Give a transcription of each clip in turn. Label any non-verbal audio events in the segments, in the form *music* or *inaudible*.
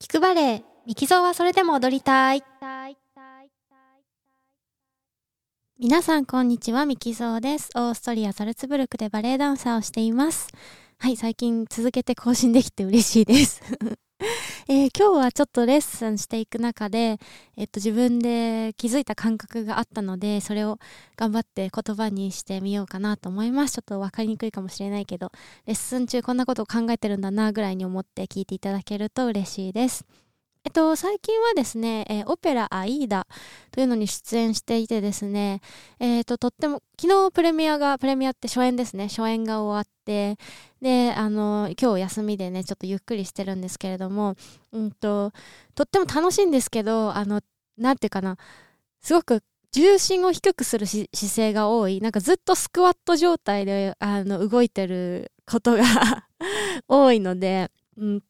聞くバレエ、ミキゾーはそれでも踊りたい。皆さんこんにちは、ミキゾーです。オーストリア・ザルツブルクでバレエダンサーをしています。はい、最近続けて更新できて嬉しいです。えー今日はちょっとレッスンしていく中で、えっと、自分で気づいた感覚があったので、それを頑張って言葉にしてみようかなと思います。ちょっと分かりにくいかもしれないけど、レッスン中こんなことを考えてるんだなぐらいに思って聞いていただけると嬉しいです。えっと、最近はですね、えーオペラアイーダというのに出演していてですね、えっと、とっても、昨日プレミアが、プレミアって初演ですね、初演が終わって、で、あの、今日休みでね、ちょっとゆっくりしてるんですけれども、うんと、とっても楽しいんですけど、あの、なんていうかな、すごく重心を低くするし姿勢が多い。なんかずっとスクワット状態で、あの、動いてることが *laughs* 多いので、うん、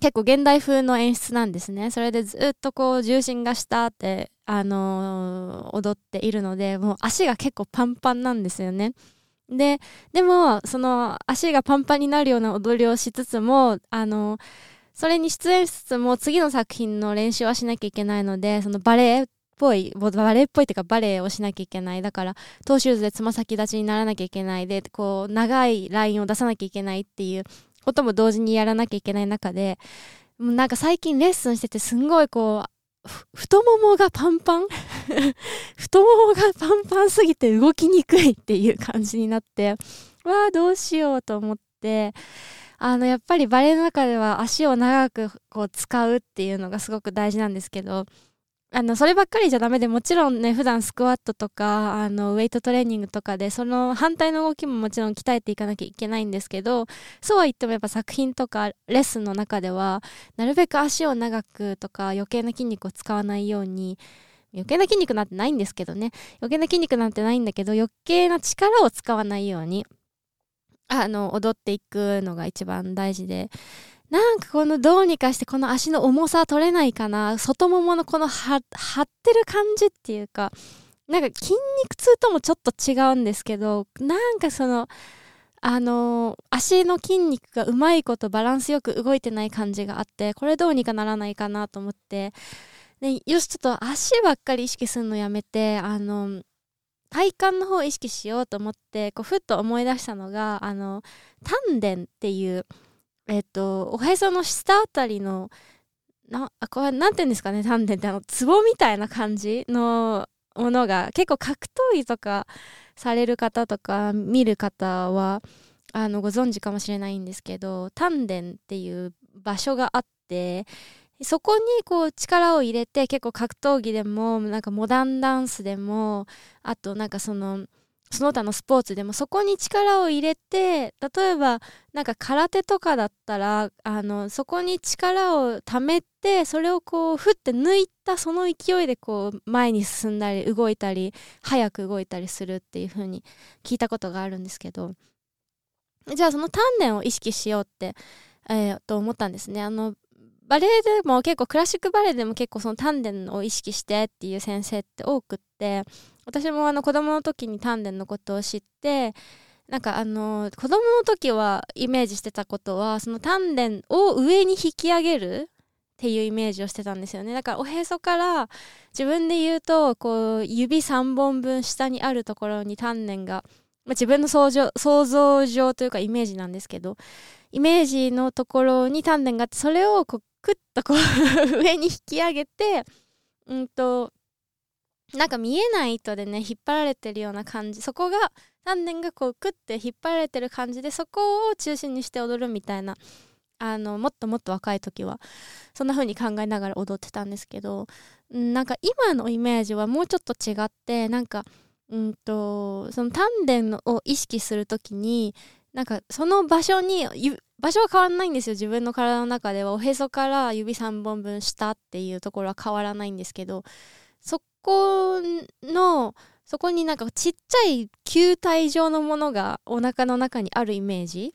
結構現代風の演出なんですね。それでずっとこう重心が下って、あのー踊っているので、もう足が結構パンパンなんですよね。で、でも、その足がパンパンになるような踊りをしつつも、あのそれに出演しつつも次の作品の練習はしなきゃいけないので、そのバレエっぽい、バレエっぽいっていうかバレエをしなきゃいけない。だから、トーシューズでつま先立ちにならなきゃいけないで、こう、長いラインを出さなきゃいけないっていうことも同時にやらなきゃいけない中で、もうなんか最近レッスンしててすんごいこう、太ももがパンパン？*laughs* 太ももがパンパンすぎて動きにくいっていう感じになって、わあ、どうしようと思って、あの、やっぱりバレエの中では足を長くこう使うっていうのがすごく大事なんですけど、あの、そればっかりじゃダメで、もちろんね、普段スクワットとか、あの、ウェイトトレーニングとかで、その反対の動きももちろん鍛えていかなきゃいけないんですけど、そうは言ってもやっぱ作品とかレッスンの中では、なるべく足を長くとか余計な筋肉を使わないように、余計な筋肉なんてないんですけどね、余計な筋肉なんてないんだけど、余計な力を使わないように、あの、踊っていくのが一番大事で、なんかこのどうにかしてこの足の重さ取れないかな。外もものこの張ってる感じっていうか。なんか筋肉痛ともちょっと違うんですけど。なんかそのあのー足の筋肉がうまいことバランスよく動いてない感じがあって。これどうにかならないかなと思って。でよしちょっと足ばっかり意識するのやめて。あの体幹の方を意識しようと思ってこうふっと思い出したのがあの丹田っていうえっと、おへその下あたりの、な、あ、これ、なんて言うんですかね、丹田って、あの、ツボみたいな感じのものが、結構格闘技とかされる方とか、見る方は、あの、ご存知かもしれないんですけど、丹田っていう場所があって、そこにこう力を入れて結構格闘技でもなんかモダンダンスでもあとなんかそのその他のスポーツでもそこに力を入れて例えばなんか空手とかだったらあのそこに力を溜めてそれをこうふって抜いたその勢いでこう前に進んだり動いたり早く動いたりするっていう風に聞いたことがあるんですけどじゃあその丹田を意識しようって、えーと思ったんですね。あのバレエでも結構クラシックバレエでも結構その丹田を意識してっていう先生って多くって私もあの子供の時に丹田のことを知ってなんかあの子供の時はイメージしてたことはその丹田を上に引き上げるっていうイメージをしてたんですよね。だからおへそから自分で言うとこう指3本分下にあるところに丹田が、まあ、自分の想像想像上というかイメージなんですけどイメージのところに丹田があってそれをこうクッとこう *laughs* 上に引き上げてうんとなんか見えない糸でね引っ張られてるような感じ。そこが丹田がこうクッて引っ張られてる感じでそこを中心にして踊るみたいなあのもっともっと若い時はそんな風に考えながら踊ってたんですけどなんか今のイメージはもうちょっと違ってなんかうんとその丹田を意識する時になんかその場所に場所は変わらないんですよ自分の体の中では。おへそから指3本分下っていうところは変わらないんですけどこのそこになんかちっちゃい球体状のものがお腹の中にあるイメージ。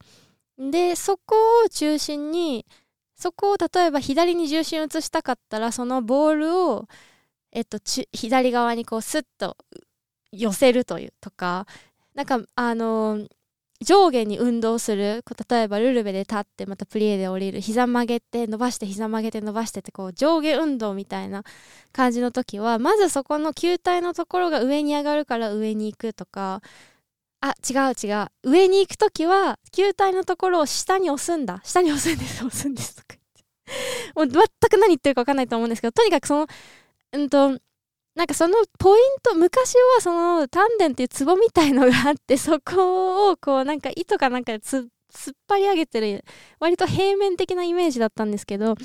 でそこを中心にそこを例えば左に重心移したかったらそのボールを、えっと、左側にこうスッと寄せるというとかなんかあの上下に運動する。例えばルルベで立ってまたプリエで降りる膝曲げて伸ばして膝曲げて伸ばしてってこう上下運動みたいな感じの時はまずそこの球体のところが上に上がるから上に行くとか。あ違う違う。上に行く時は球体のところを下に押すんだ。下に押すんです押すんですとか言って。もう全く何言ってるか分かんないと思うんですけどとにかくそのうんとなんかそのポイント昔はその丹田っていうツボみたいのがあってそこをこうなんか糸かなんかで *laughs* 突っ張り上げてる割と平面的なイメージだったんですけど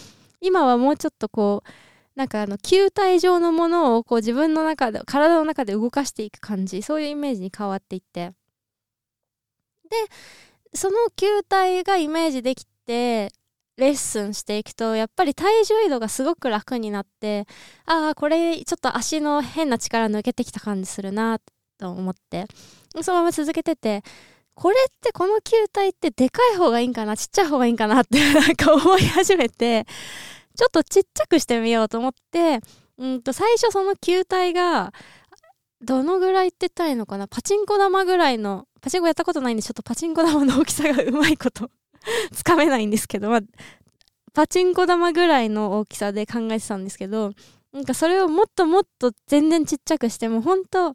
今はもうちょっとこうなんかあの球体状のものをこう自分の中で体の中で動かしていく感じそういうイメージに変わっていって。でその球体がイメージできてレッスンしていくとやっぱり体重移動がすごく楽になってああこれちょっと足の変な力抜けてきた感じするなと思ってそのまま続けててこれってこの球体ってでかい方がいいんかなちっちゃい方がいいんかなって *laughs* なんか思い始めてちょっとちっちゃくしてみようと思ってうんと最初その球体がどのぐらいって言ったらいいのかなパチンコ玉ぐらいのパチンコやったことないんでちょっとパチンコ玉の大きさがうまいこと *laughs* つかめないんですけど、まあ、パチンコ玉ぐらいの大きさで考えてたんですけどなんかそれをもっともっと全然ちっちゃくしても本当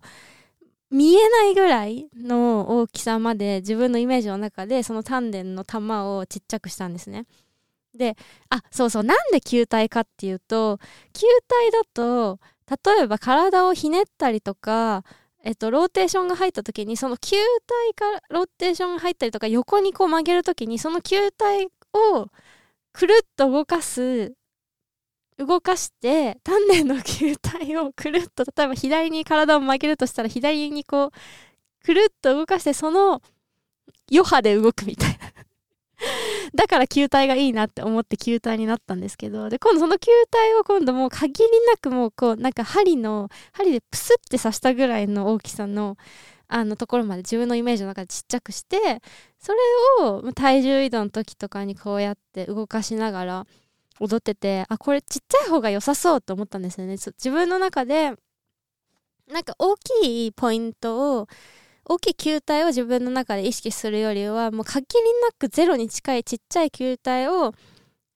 見えないぐらいの大きさまで自分のイメージの中でその丹田の玉をちっちゃくしたんですね。であそうそうなんで球体かっていうと球体だと例えば体をひねったりとかえっと、ローテーションが入った時にその球体からローテーションが入ったりとか横にこう曲げる時にその球体をくるっと動かす動かして丹田の球体をくるっと例えば左に体を曲げるとしたら左にこうくるっと動かしてその余波で動くみたいな。だから球体がいいなって思って球体になったんですけどで今度その球体を今度もう限りなくもうこうなんか針の針でプスって刺したぐらいの大きさのあのところまで自分のイメージの中でちっちゃくしてそれを体重移動の時とかにこうやって動かしながら踊っててあこれちっちゃい方が良さそうと思ったんですよね。自分の中でなんか大きいポイントを大きい球体を自分の中で意識するよりはもう限りなくゼロに近いちっちゃい球体を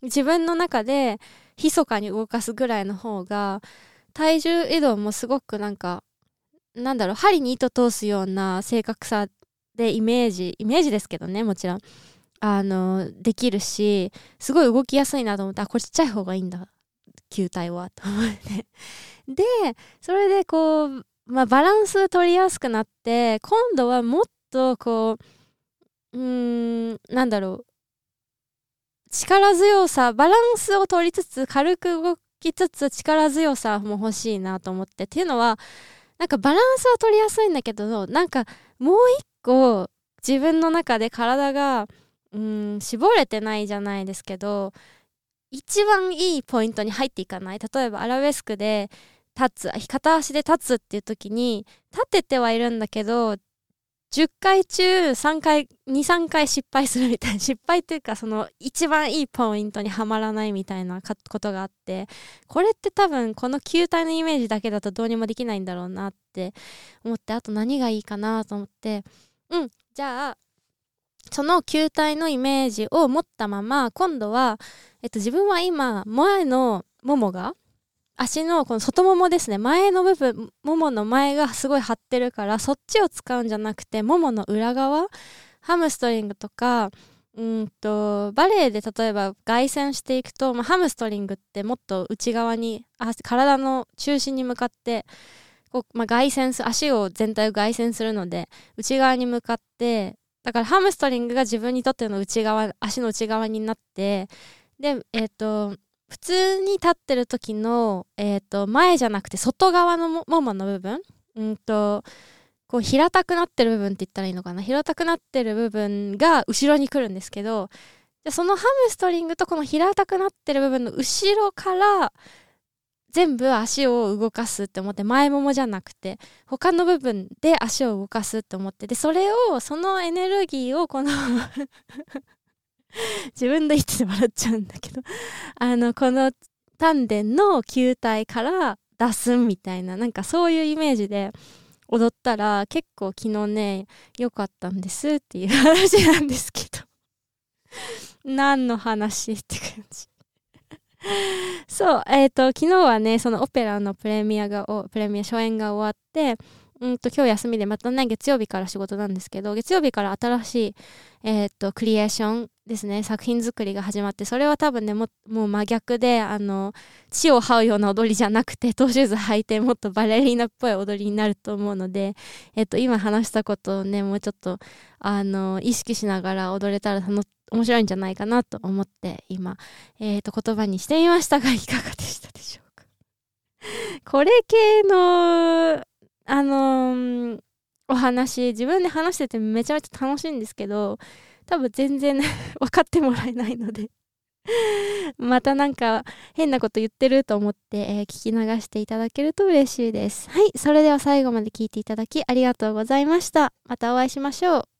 自分の中で密かに動かすぐらいの方が体重移動もすごくなんかなんだろう針に糸通すような正確さでイメージイメージですけどねもちろん。あのできるしすごい動きやすいなと思ってあこれちっちゃい方がいいんだ。球体は。と思って。*laughs* でそれでこうまあ、バランス取りやすくなって今度はもっとこううーんなんだろう。力強さバランスを取りつつ軽く動きつつ力強さも欲しいなと思って。っていうのはなんかバランスは取りやすいんだけどなんかもう一個自分の中で体がうん絞れてないじゃないですけど一番いいポイントに入っていかない。例えばアラベスクで立つ片足で立つっていう時に立ててはいるんだけど10回中3回23回失敗するみたいな *laughs* 失敗っていうかその一番いいポイントにはまらないみたいなことがあってこれって多分この球体のイメージだけだとどうにもできないんだろうなって思ってあと何がいいかなと思ってうんじゃあその球体のイメージを持ったまま今度は、えっと、自分は今前のももが足のこの外ももですね。前の部分ももの前がすごい張ってるからそっちを使うんじゃなくてももの裏側ハムストリングとかうんとバレエで例えば外旋していくと、まあ、ハムストリングってもっと内側に体の中心に向かってこう、まあ、外旋す足を全体を外旋するので内側に向かってだからハムストリングが自分にとっての内側足の内側になってでえっ、ー、と普通に立ってる時の、えーと、前じゃなくて外側のももの部分、うんと、こう平たくなってる部分って言ったらいいのかな？平たくなってる部分が後ろに来るんですけどそのハムストリングとこの平たくなってる部分の後ろから全部足を動かすって思って前ももじゃなくて他の部分で足を動かすって思ってでそれをそのエネルギーをこの *laughs* 自分で言ってて笑っちゃうんだけど *laughs* あのこの丹田の球体から出すみたいななんかそういうイメージで踊ったら結構昨日ね良かったんですっていう話なんですけど。*laughs* 何の話って感じ。そうえっ、ー、と昨日はねそのオペラのプレミアがプレミア初演が終わってうんと今日休みでまたね月曜日から仕事なんですけど月曜日から新しい、えー、とクリエーションですね。作品作りが始まってそれは多分ねもう真逆であの地を這うような踊りじゃなくてトーシューズ履いてもっとバレリーナっぽい踊りになると思うので、え、っと今話したことをねもうちょっとあの意識しながら踊れたら面白いんじゃないかなと思って今、えー、っと言葉にしてみましたがいかがでしたでしょうか？*laughs* これ系のあの、お話自分で話しててめちゃめちゃ楽しいんですけど多分全然 *laughs* 分かってもらえないのでまたなんか変なこと言ってると思って、えー、聞き流していただけると嬉しいです。はい、それでは最後まで聞いていただきありがとうございました。またお会いしましょう。